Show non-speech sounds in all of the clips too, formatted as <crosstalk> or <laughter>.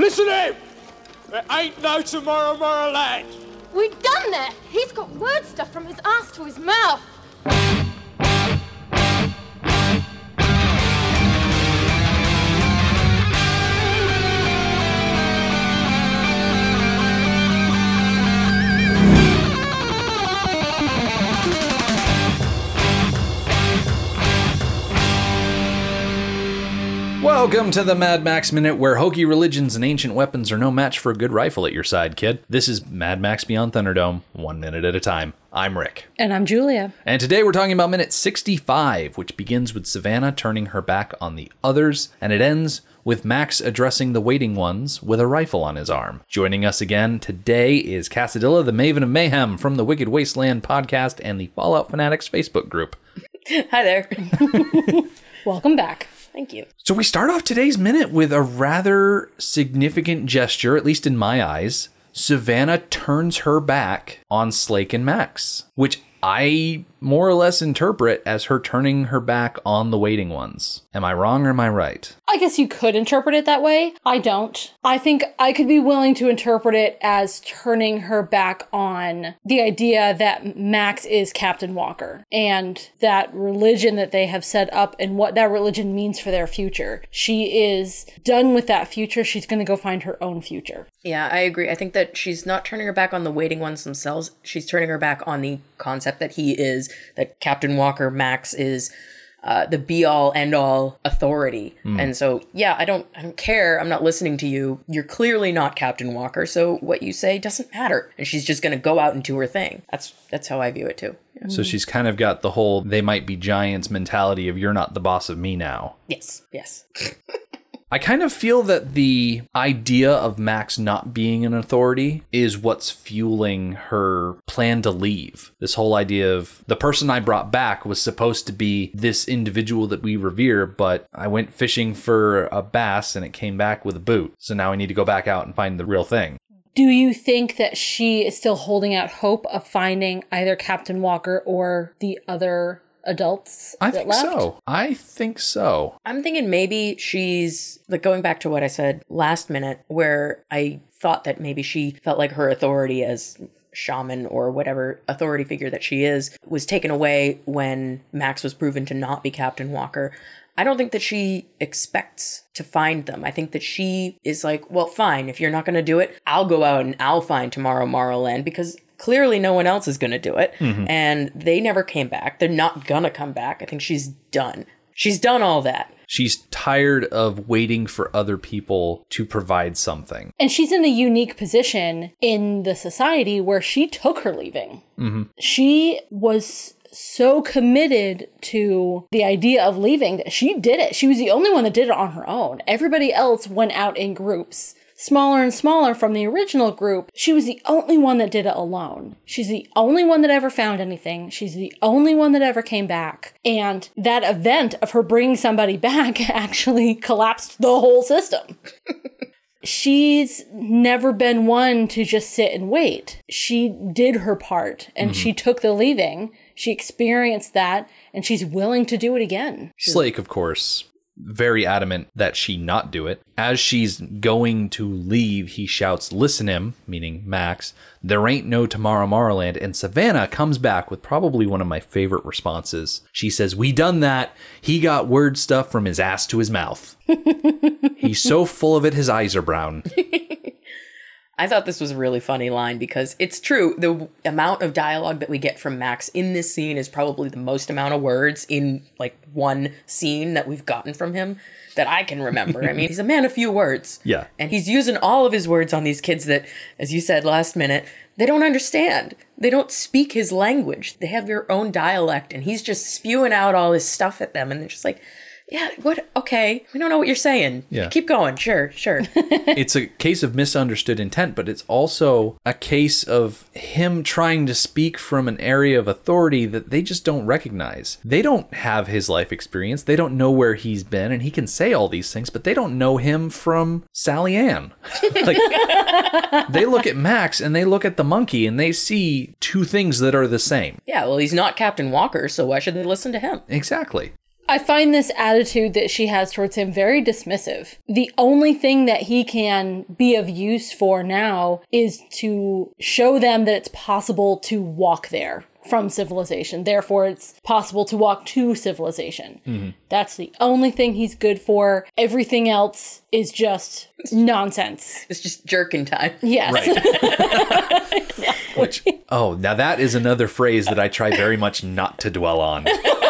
Listen here! There ain't no tomorrow, tomorrow land. We've done that. He's got word stuff from his ass to his mouth. Welcome to the Mad Max Minute, where hokey religions and ancient weapons are no match for a good rifle at your side, kid. This is Mad Max Beyond Thunderdome, one minute at a time. I'm Rick. And I'm Julia. And today we're talking about minute 65, which begins with Savannah turning her back on the others, and it ends with Max addressing the waiting ones with a rifle on his arm. Joining us again today is Cassadilla, the Maven of Mayhem from the Wicked Wasteland podcast and the Fallout Fanatics Facebook group. <laughs> Hi there. <laughs> Welcome back. Thank you. So we start off today's minute with a rather significant gesture, at least in my eyes. Savannah turns her back on Slake and Max, which I more or less interpret as her turning her back on the waiting ones. Am I wrong or am I right? I guess you could interpret it that way. I don't. I think I could be willing to interpret it as turning her back on the idea that Max is Captain Walker and that religion that they have set up and what that religion means for their future. She is done with that future. She's going to go find her own future. Yeah, I agree. I think that she's not turning her back on the waiting ones themselves. She's turning her back on the concept that he is, that Captain Walker Max is uh, the be all end all authority. And so, yeah, I don't, I don't care. I'm not listening to you. You're clearly not Captain Walker. So what you say doesn't matter. And she's just going to go out and do her thing. That's that's how I view it too. So she's kind of got the whole they might be giants mentality of you're not the boss of me now. Yes. Yes. <laughs> I kind of feel that the idea of Max not being an authority is what's fueling her plan to leave. This whole idea of the person I brought back was supposed to be this individual that we revere, but I went fishing for a bass and it came back with a boot. So now I need to go back out and find the real thing. Do you think that she is still holding out hope of finding either Captain Walker or the other adults I think left? so. I think so. I'm thinking maybe she's like going back to what I said last minute, where I thought that maybe she felt like her authority as shaman or whatever authority figure that she is was taken away when Max was proven to not be Captain Walker. I don't think that she expects to find them. I think that she is like, well, fine, if you're not going to do it, I'll go out and I'll find Tomorrow Morrowland because clearly no one else is going to do it. Mm-hmm. And they never came back. They're not going to come back. I think she's done. She's done all that. She's tired of waiting for other people to provide something. And she's in a unique position in the society where she took her leaving. Mm-hmm. She was so committed to the idea of leaving that she did it. She was the only one that did it on her own. Everybody else went out in groups. Smaller and smaller from the original group, she was the only one that did it alone. She's the only one that ever found anything. She's the only one that ever came back. And that event of her bringing somebody <laughs> back actually collapsed the whole system <laughs> she's never been one to just sit and wait. She did her part and mm-hmm. she took the leaving. She experienced that and she's willing to do it again. Slake, of course, very adamant that she not do it. As she's going to leave, he shouts, Listen him, meaning Max, there ain't no tomorrow Morrowland. And Savannah comes back with probably one of my favorite responses. She says, We done that. He got word stuff from his ass to his mouth. <laughs> He's so full of it, his eyes are brown. <laughs> I thought this was a really funny line because it's true. The amount of dialogue that we get from Max in this scene is probably the most amount of words in like one scene that we've gotten from him that I can remember. I mean, he's a man of few words. <laughs> Yeah. And he's using all of his words on these kids that, as you said last minute, they don't understand. They don't speak his language. They have their own dialect, and he's just spewing out all his stuff at them, and they're just like, yeah, what? Okay, we don't know what you're saying. Yeah. Keep going. Sure, sure. <laughs> <laughs> it's a case of misunderstood intent, but it's also a case of him trying to speak from an area of authority that they just don't recognize. They don't have his life experience. They don't know where he's been, and he can say all these things, but they don't know him from Sally Ann. <laughs> like, they look at Max and they look at the monkey and they see two things that are the same. yeah, well, he's not Captain Walker, so why should they listen to him? Exactly. I find this attitude that she has towards him very dismissive. The only thing that he can be of use for now is to show them that it's possible to walk there from civilization. Therefore, it's possible to walk to civilization. Mm-hmm. That's the only thing he's good for. Everything else is just nonsense. It's just jerking time. Yes. <laughs> Which, oh, now that is another phrase that I try very much not to dwell on. <laughs>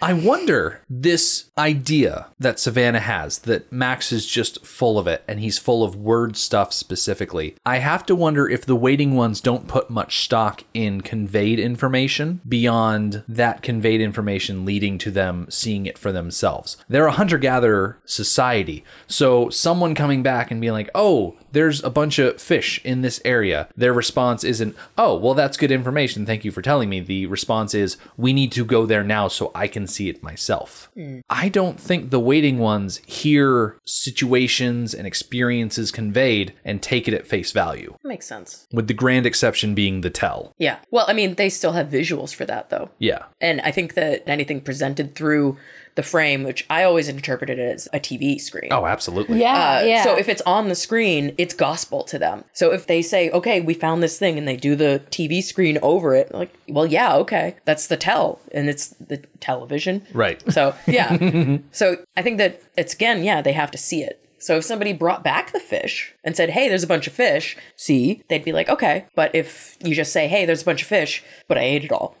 I wonder this idea that Savannah has that Max is just full of it and he's full of word stuff specifically. I have to wonder if the waiting ones don't put much stock in conveyed information beyond that conveyed information leading to them seeing it for themselves. They're a hunter gatherer society. So someone coming back and being like, oh, there's a bunch of fish in this area. Their response isn't, oh, well, that's good information. Thank you for telling me. The response is, we need to go there now so I can see it myself. I don't think the waiting ones hear situations and experiences conveyed and take it at face value, Makes sense. with the grand exception being the tell. Yeah. Well, I mean, they still have visuals for that, though. Yeah. And I think that anything presented through the frame, which I always interpreted as a TV screen. Oh, absolutely. Yeah, Uh, yeah. So if it's on the screen, it's gospel to them. So if they say, "Okay, we found this thing," and they do the TV screen over it, like, well, yeah, okay, that's the tell, and it's the television, Right. So yeah. <laughs> so I think that it's again, yeah, they have to see it. So if somebody brought back the fish and said, "Hey, there's a bunch of fish," see, they'd be like, "Okay." But if you just say, "Hey, there's a bunch of fish," but I ate it all.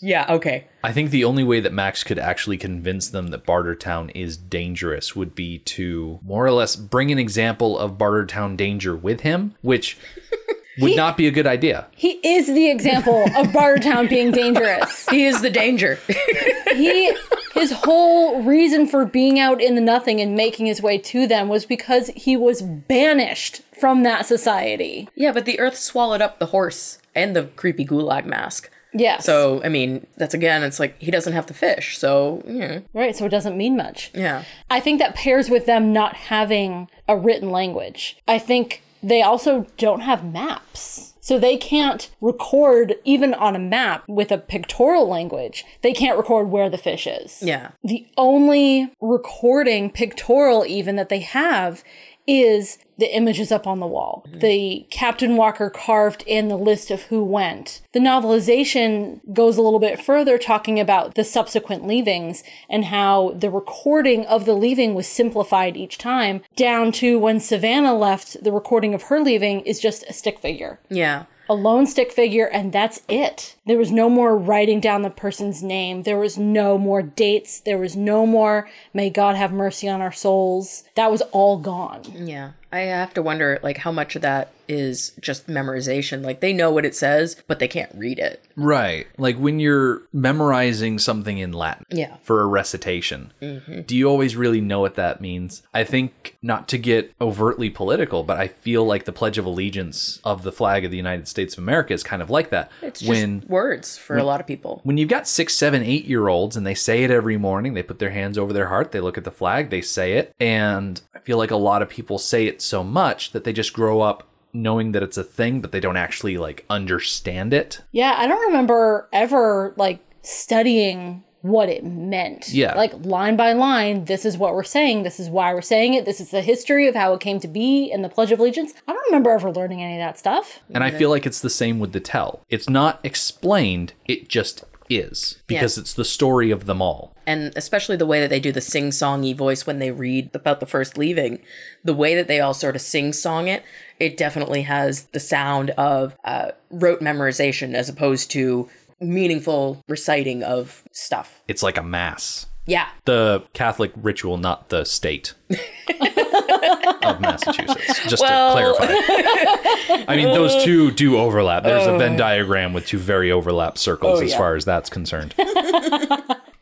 Yeah, okay. I think the only way that Max could actually convince them that Bartertown is dangerous would be to more or less bring an example of Bartertown danger with him, which <laughs> would not be a good idea. he is the example of Bartertown being dangerous. <laughs> He is the danger. <laughs> he his whole reason for being out in the nothing and making his way to them was because he was banished from that society. yeah, but the earth swallowed up the horse and the creepy gulag mask. Yes. So, I mean, that's again, it's like he doesn't have the fish. So, yeah. right, so it doesn't mean much. yeah. I think that pairs with them not having a written language. I think they also don't have maps. So they can't record, even on a map with a pictorial language, they can't record where the fish is. Yeah. The only recording, pictorial even, that they have is the images up on the wall. Mm-hmm. The Captain Walker carved in the list of who went. The novelization goes a little bit further, talking about the subsequent leavings and how the recording of the leaving was simplified each time, down to when Savannah left, the recording of her leaving is just a stick figure Yeah. A lone stick figure and that's it. There was no more writing down the person's name. There was no more dates. There was no more may God have mercy on our souls. That was all gone. Yeah. I have to wonder, like, how much of that is just memorization. Like, they know what it says, but they can't read it. Right. Like when you're memorizing something in Latin Yeah. for a recitation, mm-hmm. do you always really know what that means? I think, not to get overtly political, but I feel like the Pledge of Allegiance of the flag of the United States of America is kind of like that. It's just when words for a lot of people. when you've got six, seven, eight year olds and they say it every morning, they put their hands over their heart, they look at the flag, they say it. And I feel like a lot of people say it so much that they just grow up knowing that it's a thing, but they don't actually like understand it. Yeah, I don't remember ever like studying what it meant. Yeah. Like line by line, this is what we're saying, this is why we're saying it, this is the history of how it came to be in the Pledge of Allegiance. I don't remember ever learning any of that stuff. And I feel like it's the same with the tell. It's not explained, it just is because Yeah. it's the story of them all. and especially the way that they do the sing-songy voice when they read about the first leaving the way that they all sort of sing-song it it definitely has the sound of uh, rote memorization as opposed to meaningful reciting of stuff It's like a mass. yeah The Catholic ritual, not the state <laughs> <laughs> of Massachusetts. Just Well- to clarify. <laughs> I mean, those two do overlap. There's a Venn oh. diagram with two very overlap circles Oh, as yeah. far as that's concerned. <laughs>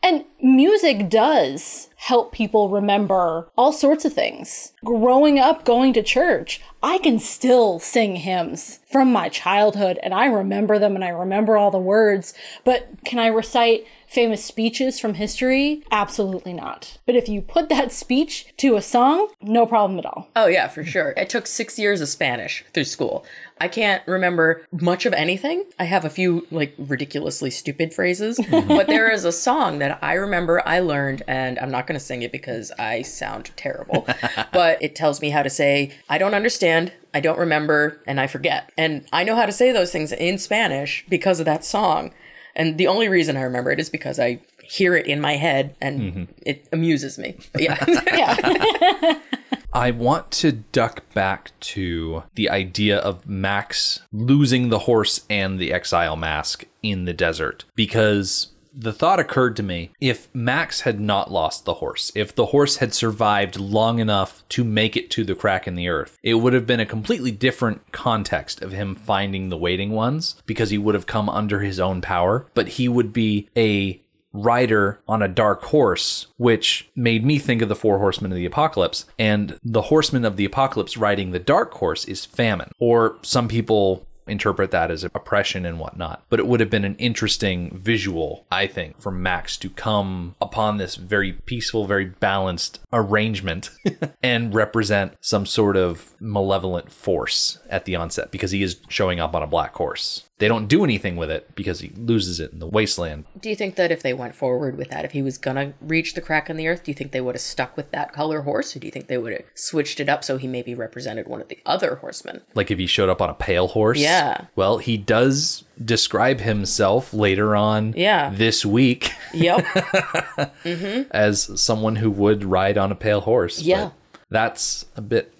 And music does help people remember all sorts of things. Growing up going to church, I can still sing hymns from my childhood and I remember them and I remember all the words, but can I recite famous speeches from history? Absolutely not. But if you put that <laughs> speech to a song, no problem at all. Oh, yeah, for sure. It took six years of Spanish through school. I can't remember much of anything. I have a few like ridiculously stupid phrases, <laughs> but there is a song that I remember I learned, and I'm not going to sing it because I sound terrible, but it tells me how to say, I don't understand, I don't remember, and I forget. And I know how to say those things in Spanish because of that song. And the only reason I remember it is because I hear it in my head and mm-hmm. it amuses me. But yeah. <laughs> <laughs> Yeah. I want to duck back to the idea of Max losing the horse and the exile mask in the desert because the thought occurred to me if Max had not lost the horse, if the horse had survived long enough to make it to the crack in the earth, it would have been a completely different context of him finding the waiting ones because he would have come under his own power, but he would be a rider on a dark horse, which made me think of the four horsemen of the apocalypse. And the horseman of the apocalypse riding the dark horse is famine, or some people interpret that as oppression and whatnot. But it would have been an interesting visual, I think, for Max to come upon this very peaceful, very balanced arrangement <laughs> and represent some sort of malevolent force at the onset because he is showing up on a black horse. They don't do anything with it because he loses it in the wasteland. Do you think that if they went forward with that, if he was gonna reach the crack in the earth, do you think they would have stuck with that color horse, or do you think they would have switched it up so he maybe represented one of the other horsemen? Like if he showed up on a pale horse. Yeah. Well, he does describe himself later on Yeah. this week Yep. <laughs> Mhm. as someone who would ride on a pale horse. Yeah. That's a bit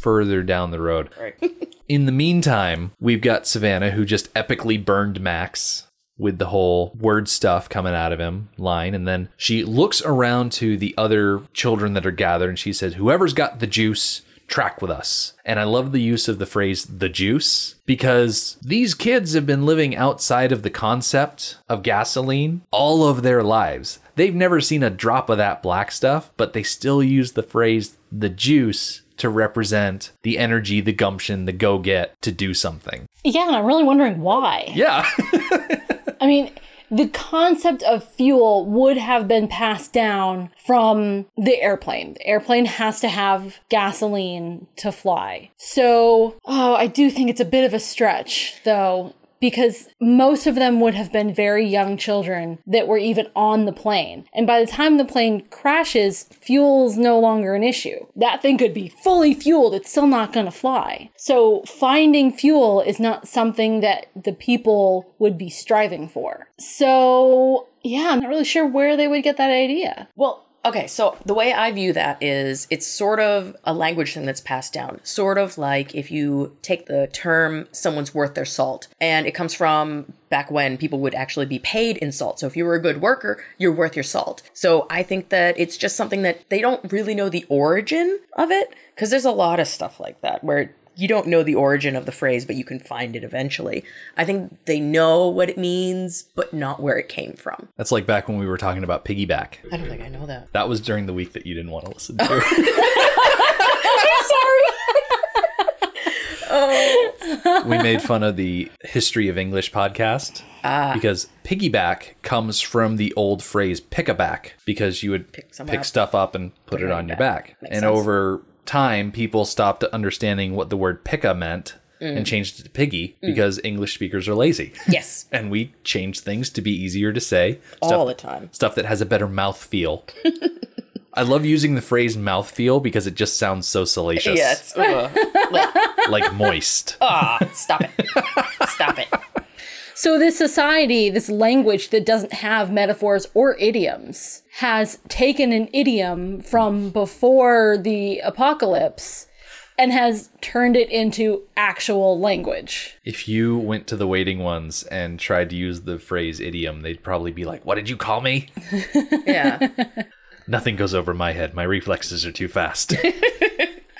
further down the road. right. <laughs> In the meantime, we've got Savannah who just epically burned Max with the whole word stuff coming out of him line. And then she looks around to the other children that are gathered and she says, Whoever's got the juice, track with us. And I love the use of the phrase the juice because these kids have been living outside of the concept of gasoline all of their lives. They've never seen a drop of that black stuff, but they still use the phrase the juice to represent the energy, the gumption, the go get to do something. yeah, and I'm really wondering why. Yeah. <laughs> I mean, the concept of fuel would have been passed down from the airplane. The airplane has to have gasoline to fly. So, oh, I do think it's a bit of a stretch, though, because most of them would have been very young children that were even on the plane. And by the time the plane crashes, fuel's no longer an issue. That thing could be fully fueled, it's still not going to fly. So finding fuel is not something that the people would be striving for. So, yeah, I'm not really sure where they would get that idea. Well, okay, so the way I view that is it's sort of a language thing that's passed down. Sort of like if you take the term someone's worth their salt, and it comes from back when people would actually be paid in salt. So if you were a good worker, you're worth your salt. So I think that it's just something that they don't really know the origin of it, because there's a lot of stuff like that where you don't know the origin of the phrase, but you can find it eventually. I think they know what it means, but not where it came from. That's like back when we were talking about piggyback. I don't think I know that. That was during the week that you didn't want to listen to. <laughs> Sorry. <laughs> we made fun of the History of English podcast ah. because piggyback comes from the old phrase pick-a-back because you would pick, someone up, stuff up and put, it on your back. Makes and sense. over time, people stopped understanding what the word picka meant and changed it to piggy because English speakers are lazy. Yes. <laughs> and we change things to be easier to say. All the time. Stuff that has a better mouth feel. <laughs> I love using the phrase mouth feel because it just sounds so salacious. Yeah, it's ugh. <laughs> Like, like moist. ah, stop it. Stop it. So, this society, this language that doesn't have metaphors or idioms, has taken an idiom from before the apocalypse and has turned it into actual language. If you went to the waiting ones and tried to use the phrase idiom, they'd probably be like, What did you call me? Yeah. <laughs> Nothing goes over my head. My reflexes are too fast. <laughs>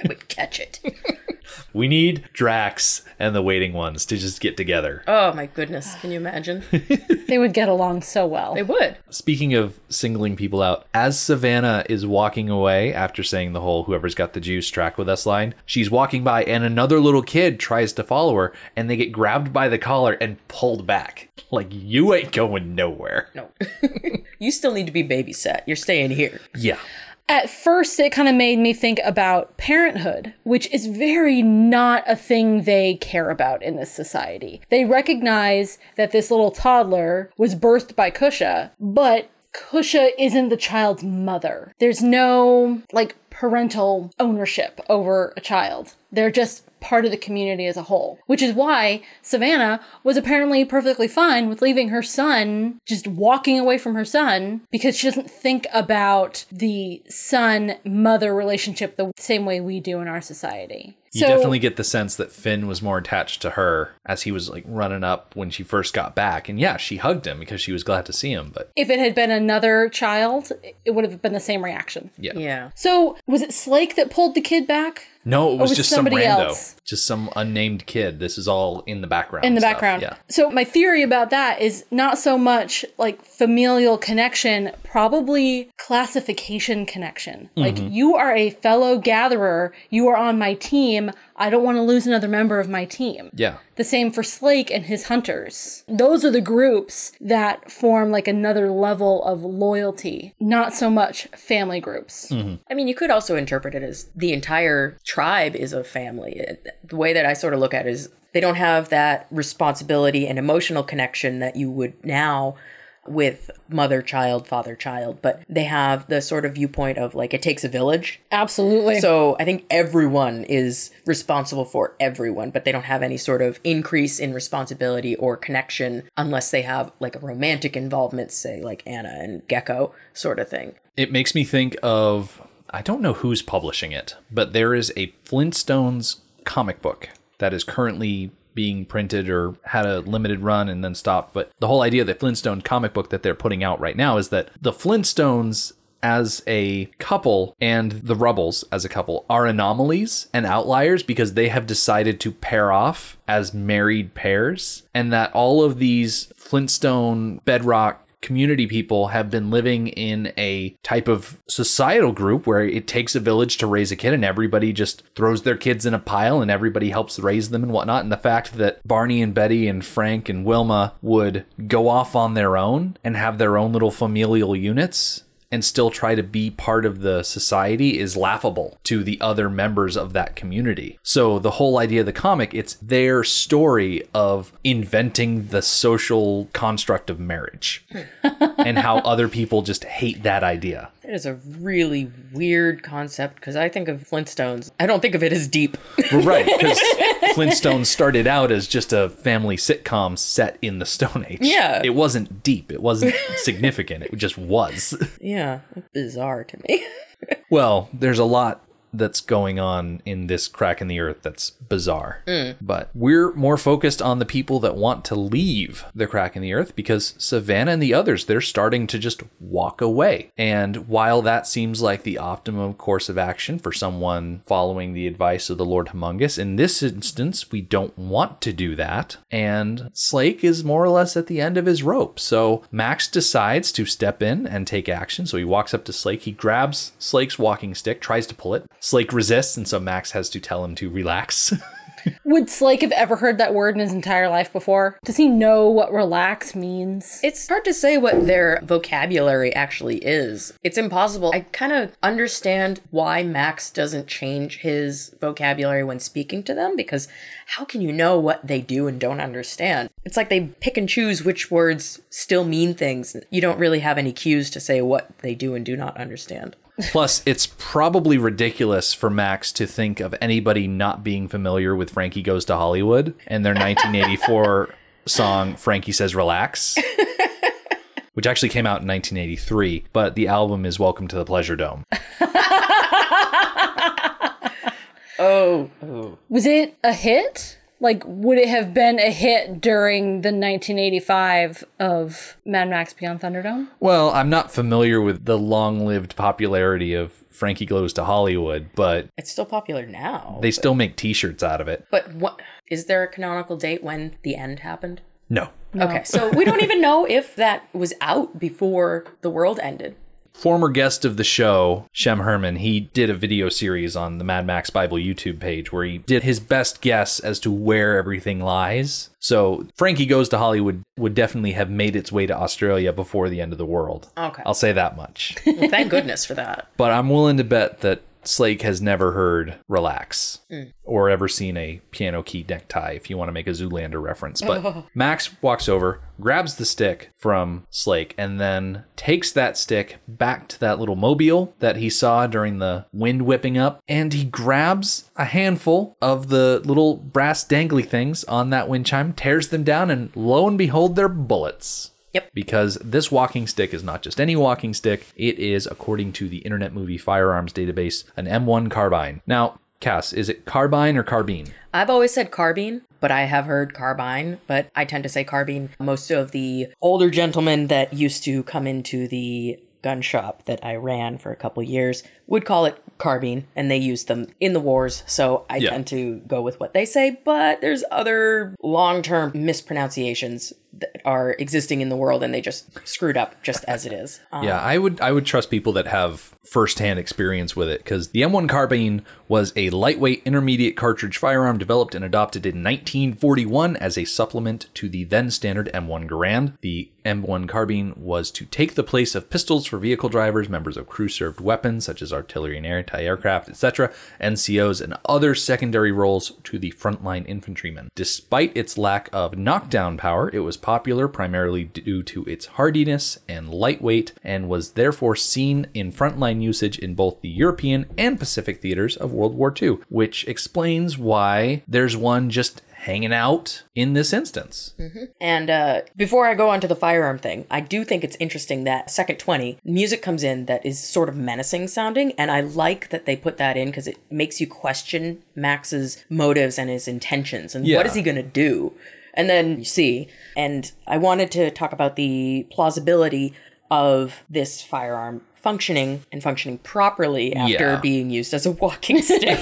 I would catch it. <laughs> We need Drax and the waiting ones to just get together. Oh my goodness. Can you imagine? <laughs> They would get along so well. they would. Speaking of singling people out, as Savannah is walking away after saying the whole whoever's got the juice track with us line, she's walking by and another little kid tries to follow her and they get grabbed by the collar and pulled back. Like, you ain't going nowhere. No. <laughs> you still need to be babysat. You're staying here. Yeah. At first, it kind of made me think about parenthood, which is very not a thing they care about in this society. They recognize that this little toddler was birthed by Cusha, but Cusha isn't the child's mother. There's no, like, parental ownership over a child. They're just part of the community as a whole. Which is why Savannah was apparently perfectly fine with leaving her son, just walking away from her son, because she doesn't think about the son mother relationship the same way we do in our society. You definitely get the sense that Finn was more attached to her as he was like running up when she first got back. And yeah, she hugged him because she was glad to see him. But if it had been another child, it would have been the same reaction. yeah. Yeah. So, was it Slake that pulled the kid back? No, it oh, was was just some rando. else? Just some unnamed kid. This is all in the background. in the stuff. background. Yeah. So my theory about that is not so much like familial connection, probably classification connection. Like mm-hmm. you are a fellow gatherer, you are on my team. I don't want to lose another member of my team. Yeah. The same for Slake and his hunters. Those are the groups that form like another level of loyalty, not so much family groups. Mm-hmm. I mean, you could also interpret it as the entire tribe is a family. The way that I sort of look at it is they don't have that responsibility and emotional connection that you would now with mother child, father child, but they have the sort of viewpoint of like it takes a village. Absolutely. So I think everyone is responsible for everyone, but they don't have any sort of increase in responsibility or connection unless they have like a romantic involvement, say like Anna and Gecko sort of thing. It makes me think of I don't know who's publishing it, but there is a Flintstones comic book that is currently being printed or had a limited run and then stopped. But the whole idea of the Flintstone comic book that they're putting out right now is that the Flintstones as a couple and the Rubbles as a couple are anomalies and outliers because they have decided to pair off as married pairs and that all of these Flintstone bedrock community people have been living in a type of societal group where it takes a village to raise a kid and everybody just throws their kids in a pile and everybody helps raise them and whatnot. And the fact that Barney and Betty and Frank and Wilma would go off on their own and have their own little familial units and still try to be part of the society is laughable to the other members of that community. So the whole idea of the comic, it's their story of inventing the social construct of marriage <laughs> and how other people just hate that idea. It is a really weird concept because I think of Flintstones. I don't think of it as deep. Well, right, because <laughs> Flintstones started out as just a family sitcom set in the Stone Age. Yeah. It wasn't deep, it wasn't significant, it just was. <laughs> yeah, bizarre to me. <laughs> Well, there's a lot that's going on in this crack in the earth that's bizarre. Mm. But we're more focused on the people that want to leave the crack in the earth because Savannah and the others, they're starting to just walk away. And while that seems like the optimum course of action for someone following the advice of the Lord Humungus, in this instance, we don't want to do that. And Slake is more or less at the end of his rope. So Max decides to step in and take action. So he walks up to Slake. He grabs Slake's walking stick, tries to pull it. Slake resists, and so Max has to tell him to relax. <laughs> Would Slake have ever heard that word in his entire life before? Does he know what relax means? It's hard to say what their vocabulary actually is. It's impossible. I kind of understand why Max doesn't change his vocabulary when speaking to them because how can you know what they do and don't understand? It's like they pick and choose which words still mean things. You don't really have any cues to say what they do and do not understand. Plus, it's probably ridiculous for Max to think of anybody not being familiar with Frankie Goes to Hollywood and their 1984 <laughs> song, Frankie Says Relax. <laughs> Which actually came out in 1983, but the album is Welcome to the Pleasure Dome. <laughs> Oh. oh, Was it a hit? Like, would it have been a hit during the 1985 of Mad Max Beyond Thunderdome? Well, I'm not familiar with the long-lived popularity of Frankie Goes to Hollywood, but It's still popular now. they still make T-shirts out of it. but what is there a canonical date when the end happened? No. Okay, so we don't even know if that was out before the world ended. Former guest of the show, Shem Herman, he did a video series on the Mad Max Bible YouTube page where he did his best guess as to where everything lies. So Frankie Goes to Hollywood would definitely have made its way to Australia before the end of the world. Okay. I'll say that much. Well, thank goodness for that. but I'm willing to bet that Slake has never heard Relax mm. or ever seen a piano key necktie, if you want to make a Zoolander reference. But <laughs> Max walks over, grabs the stick from Slake, and then takes that stick back to that little mobile that he saw during the wind whipping up, and he grabs a handful of the little brass dangly things on that wind chime, tears them down, and lo and behold, they're bullets Yep. because this walking stick is not just any walking stick. It is, according to the Internet Movie Firearms Database, an M1 carbine. Now, Cass, is it carbine or carbine? I've always said carbine, but I have heard carbine, but I tend to say carbine. Most of the older gentlemen that used to come into the gun shop that I ran for a couple years would call it carbine, and they used them in the wars. So I Yeah. tend to go with what they say, but there's other long term mispronunciations that are existing in the world, and they just screwed up just as it is. Um, <laughs> Yeah, I would I would trust people that have firsthand experience with it because the M1 carbine was a lightweight intermediate cartridge firearm developed and adopted in 1941 as a supplement to the then standard M1 Garand. The M1 carbine was to take the place of pistols for vehicle drivers, members of crew-served weapons such as artillery and anti-aircraft, etc., NCOs, and other secondary roles to the frontline infantrymen. Despite its lack of knockdown power, it was popular primarily due to its hardiness and lightweight, and was therefore seen in frontline usage in both the European and Pacific theaters of World War II, which explains why there's one just hanging out in this instance. And uh, before I go on to the firearm thing, I do think it's interesting that second 20, music comes in that is sort of menacing sounding. And I like that they put that in because it makes you question Max's motives and his intentions and Yeah. what is he going to do? And then you see, and I wanted to talk about the plausibility of this firearm functioning and functioning properly after Yeah. being used as a walking <laughs> stick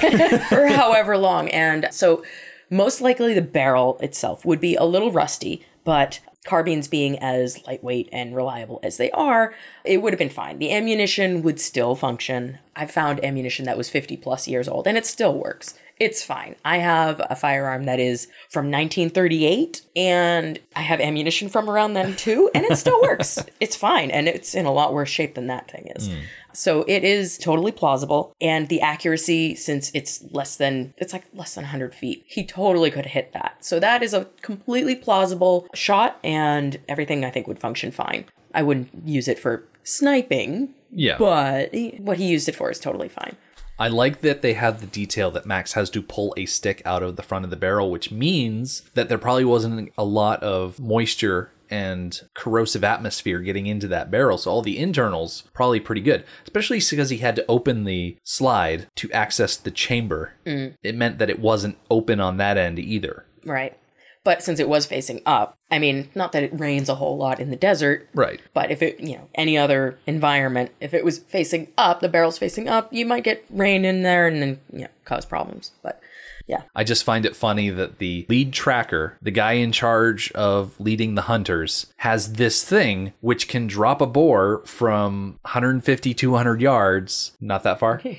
for however long. And so most likely the barrel itself would be a little rusty, but carbines being as lightweight and reliable as they are, it would have been fine. The ammunition would still function. I found ammunition that was 50 plus years old and it still works. It's fine. I have a firearm that is from 1938 and I have ammunition from around then too, and it still works. <laughs> It's fine. And it's in a lot worse shape than that thing is. Hmm. So it is totally plausible. And the accuracy, since it's less than, it's like less than 100 feet, he totally could hit that. So that is a completely plausible shot, and everything I think would function fine. I wouldn't use it for sniping, Yeah. but what he used it for is totally fine. I like that they have the detail that Max has to pull a stick out of the front of the barrel, which means that there probably wasn't a lot of moisture and corrosive atmosphere getting into that barrel. So all the internals probably pretty good, especially because he had to open the slide to access the chamber. Mm. It meant that it wasn't open on that end either. Right. But since it was facing up, I mean, not that it rains a whole lot in the desert, Right. But if it, you know, any other environment, if it was facing up, the barrel's facing up, you might get rain in there and then, you know, cause problems. But yeah. I just find it funny that the lead tracker, the guy in charge of leading the hunters, has this thing which can drop a boar from 150, 200 yards. Not that far. <laughs>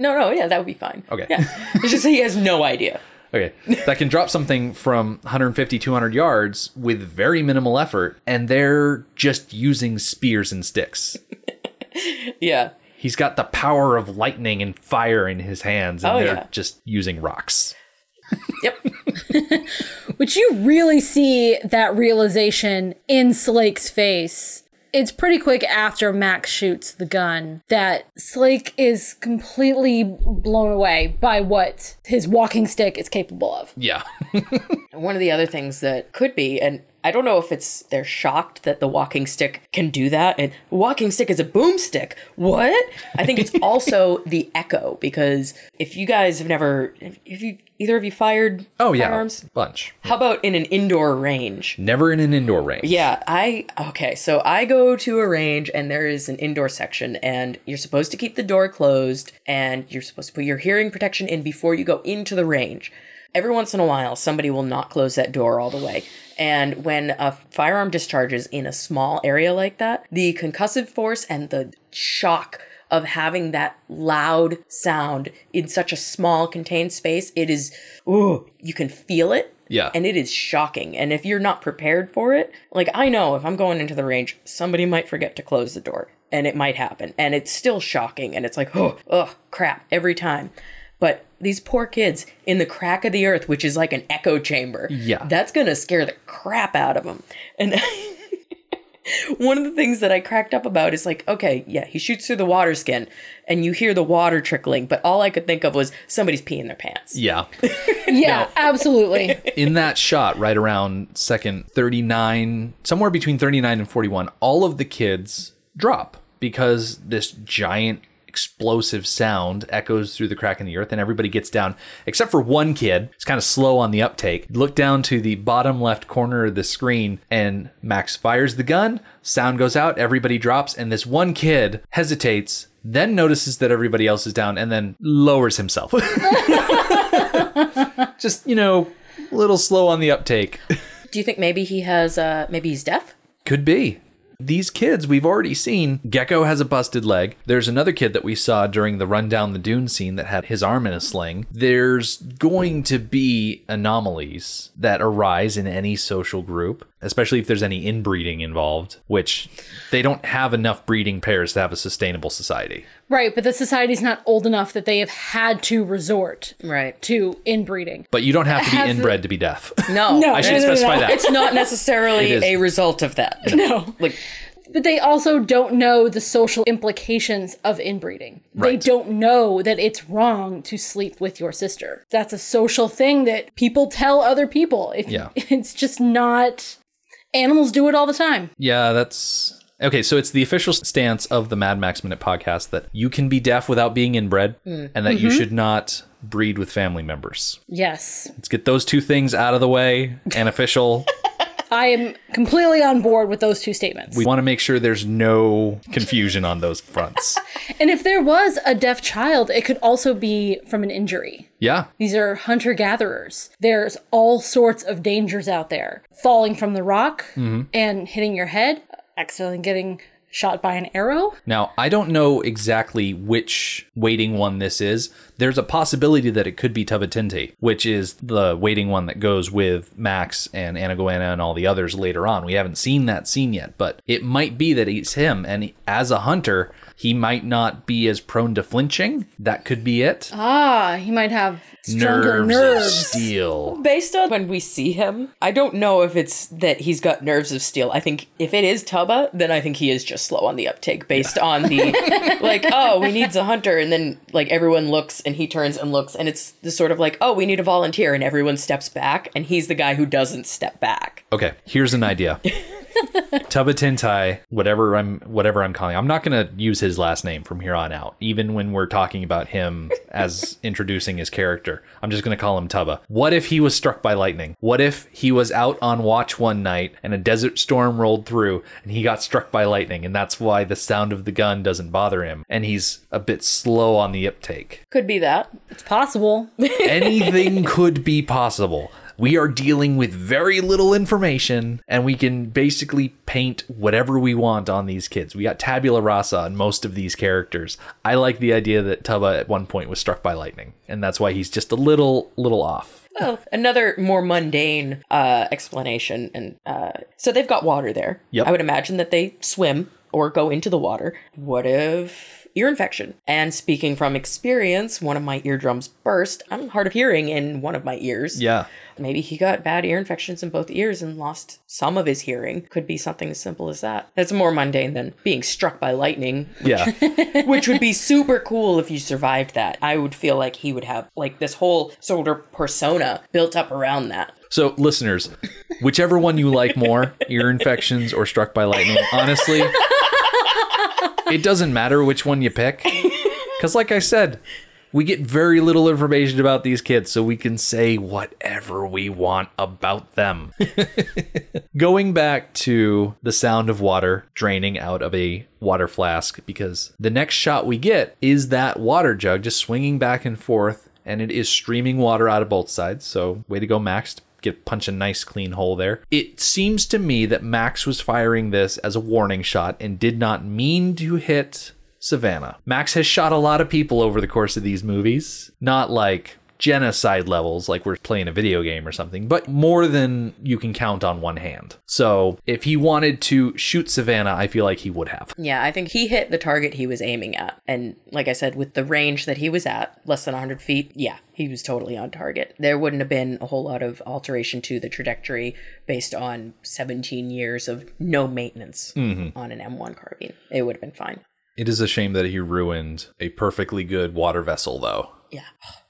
No, no, yeah, that would be fine. Okay. Yeah. <laughs> It's just he has no idea. Okay. That can drop something from 150, 200 yards with very minimal effort, and they're just using spears and sticks. <laughs> Yeah. He's got the power of lightning and fire in his hands, and Oh, they're yeah. just using rocks. Yep. <laughs> Which you really see that realization in Slake's face. It's pretty quick after Max shoots the gun that Slake is completely blown away by what his walking stick is capable of. Yeah. <laughs> One of the other things that could be, and I don't know if it's they're shocked that the walking stick can do that and walking stick is a boomstick. What? I think it's <laughs> also the echo because if you guys have never if you either of you fired Oh yeah, firearms, bunch. how about in an indoor range? Never in an indoor range. Yeah, I okay, so I go to a range and there is an indoor section and you're supposed to keep the door closed and you're supposed to put your hearing protection in before you go into the range. Every once in a while somebody will not close that door all the way. And when a firearm discharges in a small area like that, the concussive force and the shock of having that loud sound in such a small contained space, it is ooh, you can feel it Yeah. and it is shocking. And if you're not prepared for it, like I know if I'm going into the range, somebody might forget to close the door and it might happen. And it's still shocking. And it's like, oh, oh, crap, every time. But these poor kids in the crack of the earth, which is like an echo chamber, Yeah. that's going to scare the crap out of them. And <laughs> one of the things that I cracked up about is like, okay, yeah, he shoots through the water skin and you hear the water trickling, but all I could think of was somebody's peeing their pants. Yeah. <laughs> Yeah, absolutely. in that shot, right around second 39, somewhere between 39 and 41, all of the kids drop because this giant explosive sound echoes through the crack in the earth and everybody gets down except for one kid. It's kind of slow on the uptake. Look down to the bottom left corner of the screen and max fires the gun. Sound goes out everybody drops and this one kid hesitates then notices that everybody else is down and then lowers himself. <laughs> Just you know a little slow on the uptake. Do you think maybe he has, uh, maybe he's deaf? Could be. These kids we've already seen. Gecko has a busted leg. There's another kid that we saw during the run down the dune scene that had his arm in a sling. There's going to be anomalies that arise in any social group, especially if there's any inbreeding involved, which they don't have enough breeding pairs to have a sustainable society. Right, but the society's not old enough that they have had to resort Right. to inbreeding. But you don't have to be Has the- inbred to be deaf. <laughs> No. No, I should no, no, no, specify no. that. It's not necessarily It is. a result of that. No. Like, But they also don't know the social implications of inbreeding. They don't know that it's wrong to sleep with your sister. That's a social thing that people tell other people. If Yeah. <laughs> it's just not animals do it all the time. Yeah, that's okay. So it's the official stance of the Mad Max Minute podcast that you can be deaf without being inbred, mm. and that you mm-hmm. should not breed with family members. Yes. Let's get those two things out of the way and <laughs> official. I am completely on board with those two statements. we want to make sure there's no confusion on those fronts. <laughs> and if there was a deaf child, it could also be from an injury. Yeah, These are hunter gatherers. There's all sorts of dangers out there. Falling from the rock mm-hmm. and hitting your head, accidentally getting shot by an arrow. Now, I don't know exactly which waiting one this is. There's a possibility that it could be Tubba Tintye, which is the waiting one that goes with Max and Anna Goanna and all the others later on. We haven't seen that scene yet, but it might be that it's him. And as a hunter, he might not be as prone to flinching. That could be it. Ah, he might have stronger nerves, nerves. of steel. based on when we see him, I don't know if it's that he's got nerves of steel. I think if it is Tubba, then I think he is just slow on the uptake based on the <laughs> like, oh, we need a hunter, and then like everyone looks and he turns and looks, and it's the sort of like, oh, we need a volunteer, and everyone steps back, and he's the guy who doesn't step back. Okay, here's an idea. <laughs> <laughs> Tubba Tintye, whatever I'm whatever I'm calling. I'm not going to use his last name from here on out, even when we're talking about him <laughs> as introducing his character. I'm just going to call him Tuba. What if he was struck by lightning? What if he was out on watch one night and a desert storm rolled through and he got struck by lightning and that's why the sound of the gun doesn't bother him and he's a bit slow on the uptake? Could be that. It's possible. <laughs> anything could be possible. We are dealing with very little information, and we can basically paint whatever we want on these kids. We got tabula rasa on most of these characters. I like the idea that Tuba at one point was struck by lightning, and that's why he's just a little, little off. Oh, another more mundane uh, explanation, and uh, so they've got water there. Yep. I would imagine that they swim or go into the water. What if ear infection. And speaking from experience, one of my eardrums burst. I'm hard of hearing in one of my ears. Yeah. Maybe he got bad ear infections in both ears and lost some of his hearing. Could be something as simple as that. That's more mundane than being struck by lightning, Yeah. <laughs> which would be super cool if you survived that. I would feel like he would have like this whole sort of persona built up around that. So, listeners, whichever one you like more, ear infections or struck by lightning, honestly, it doesn't matter which one you pick. <laughs> Because, like I said, we get very little information about these kids, so we can say whatever we want about them. <laughs> Going back to the sound of water draining out of a water flask, because the next shot we get is that water jug just swinging back and forth, and it is streaming water out of both sides. So, way to go, Max. Get punch a nice clean hole there. It seems to me that Max was firing this as a warning shot and did not mean to hit Savannah. Max has shot a lot of people over the course of these movies, not like genocide levels like we're playing a video game or something, but more than you can count on one hand. So if he wanted to shoot Savannah, I feel like he would have. Yeah, I think he hit the target he was aiming at. And like I said, with the range that he was at, less than 100 feet, yeah, he was totally on target. There wouldn't have been a whole lot of alteration to the trajectory based on 17 years of no maintenance mm-hmm. on an M1 carbine. It would have been fine. It is a shame that he ruined a perfectly good water vessel, though. Yeah.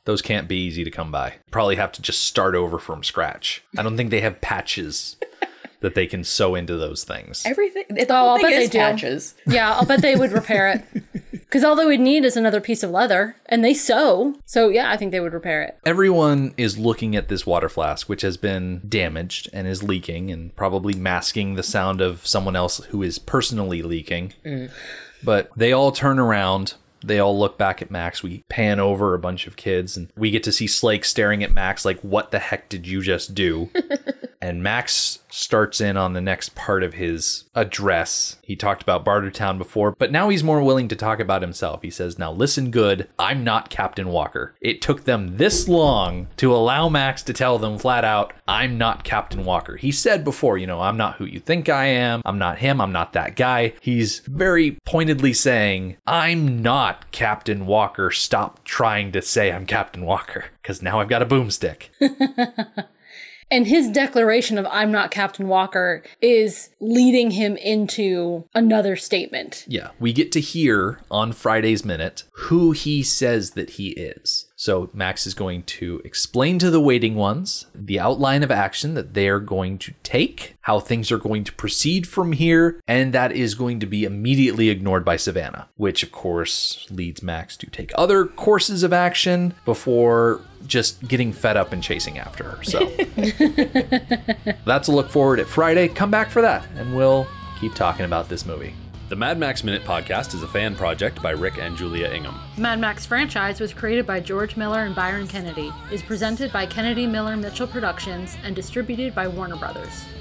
Those can't be easy to come by. Probably have to just start over from scratch. I don't think they have patches <laughs> that they can sew into those things. Everything. The Oh, I'll bet they do. patches. Yeah, I'll bet they would repair it. <laughs> Because all they would need is another piece of leather, and they sew. So yeah, I think they would repair it. Everyone is looking at this water flask, which has been damaged and is leaking and probably masking the sound of someone else who is personally leaking. Mm. But they all turn around. They all look back at Max. We pan over a bunch of kids and we get to see Slake staring at Max like, what the heck did you just do? <laughs> and Max starts in on the next part of his address. He talked about Bartertown before, but now he's more willing to talk about himself. He says, Now listen good, I'm not Captain Walker. It took them this long to allow Max to tell them flat out, I'm not Captain Walker. He said before, you know, I'm not who you think I am. I'm not him. I'm not that guy. He's very pointedly saying, I'm not Captain Walker. Stop trying to say I'm Captain Walker, because now I've got a boomstick. <laughs> And his declaration of I'm not Captain Walker is leading him into another statement. Yeah, we get to hear on Friday's Minute who he says that he is. So Max is going to explain to the waiting ones the outline of action that they are going to take, how things are going to proceed from here, and that is going to be immediately ignored by Savannah, which of course leads Max to take other courses of action before just getting fed up and chasing after her. So <laughs> that's a look forward at Friday. Come back for that, and we'll keep talking about this movie. The Mad Max Minute podcast is a fan project by Rick and Julia Ingham. Mad Max franchise was created by George Miller and Byron Kennedy, is presented by Kennedy Miller Mitchell Productions, and distributed by Warner Brothers.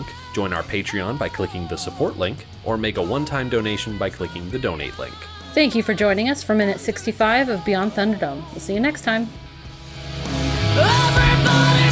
link, join our Patreon by clicking the support link, or make a one time donation by clicking the donate link. Thank you for joining us for minute 65 of Beyond Thunderdome. We'll see you next time. Everybody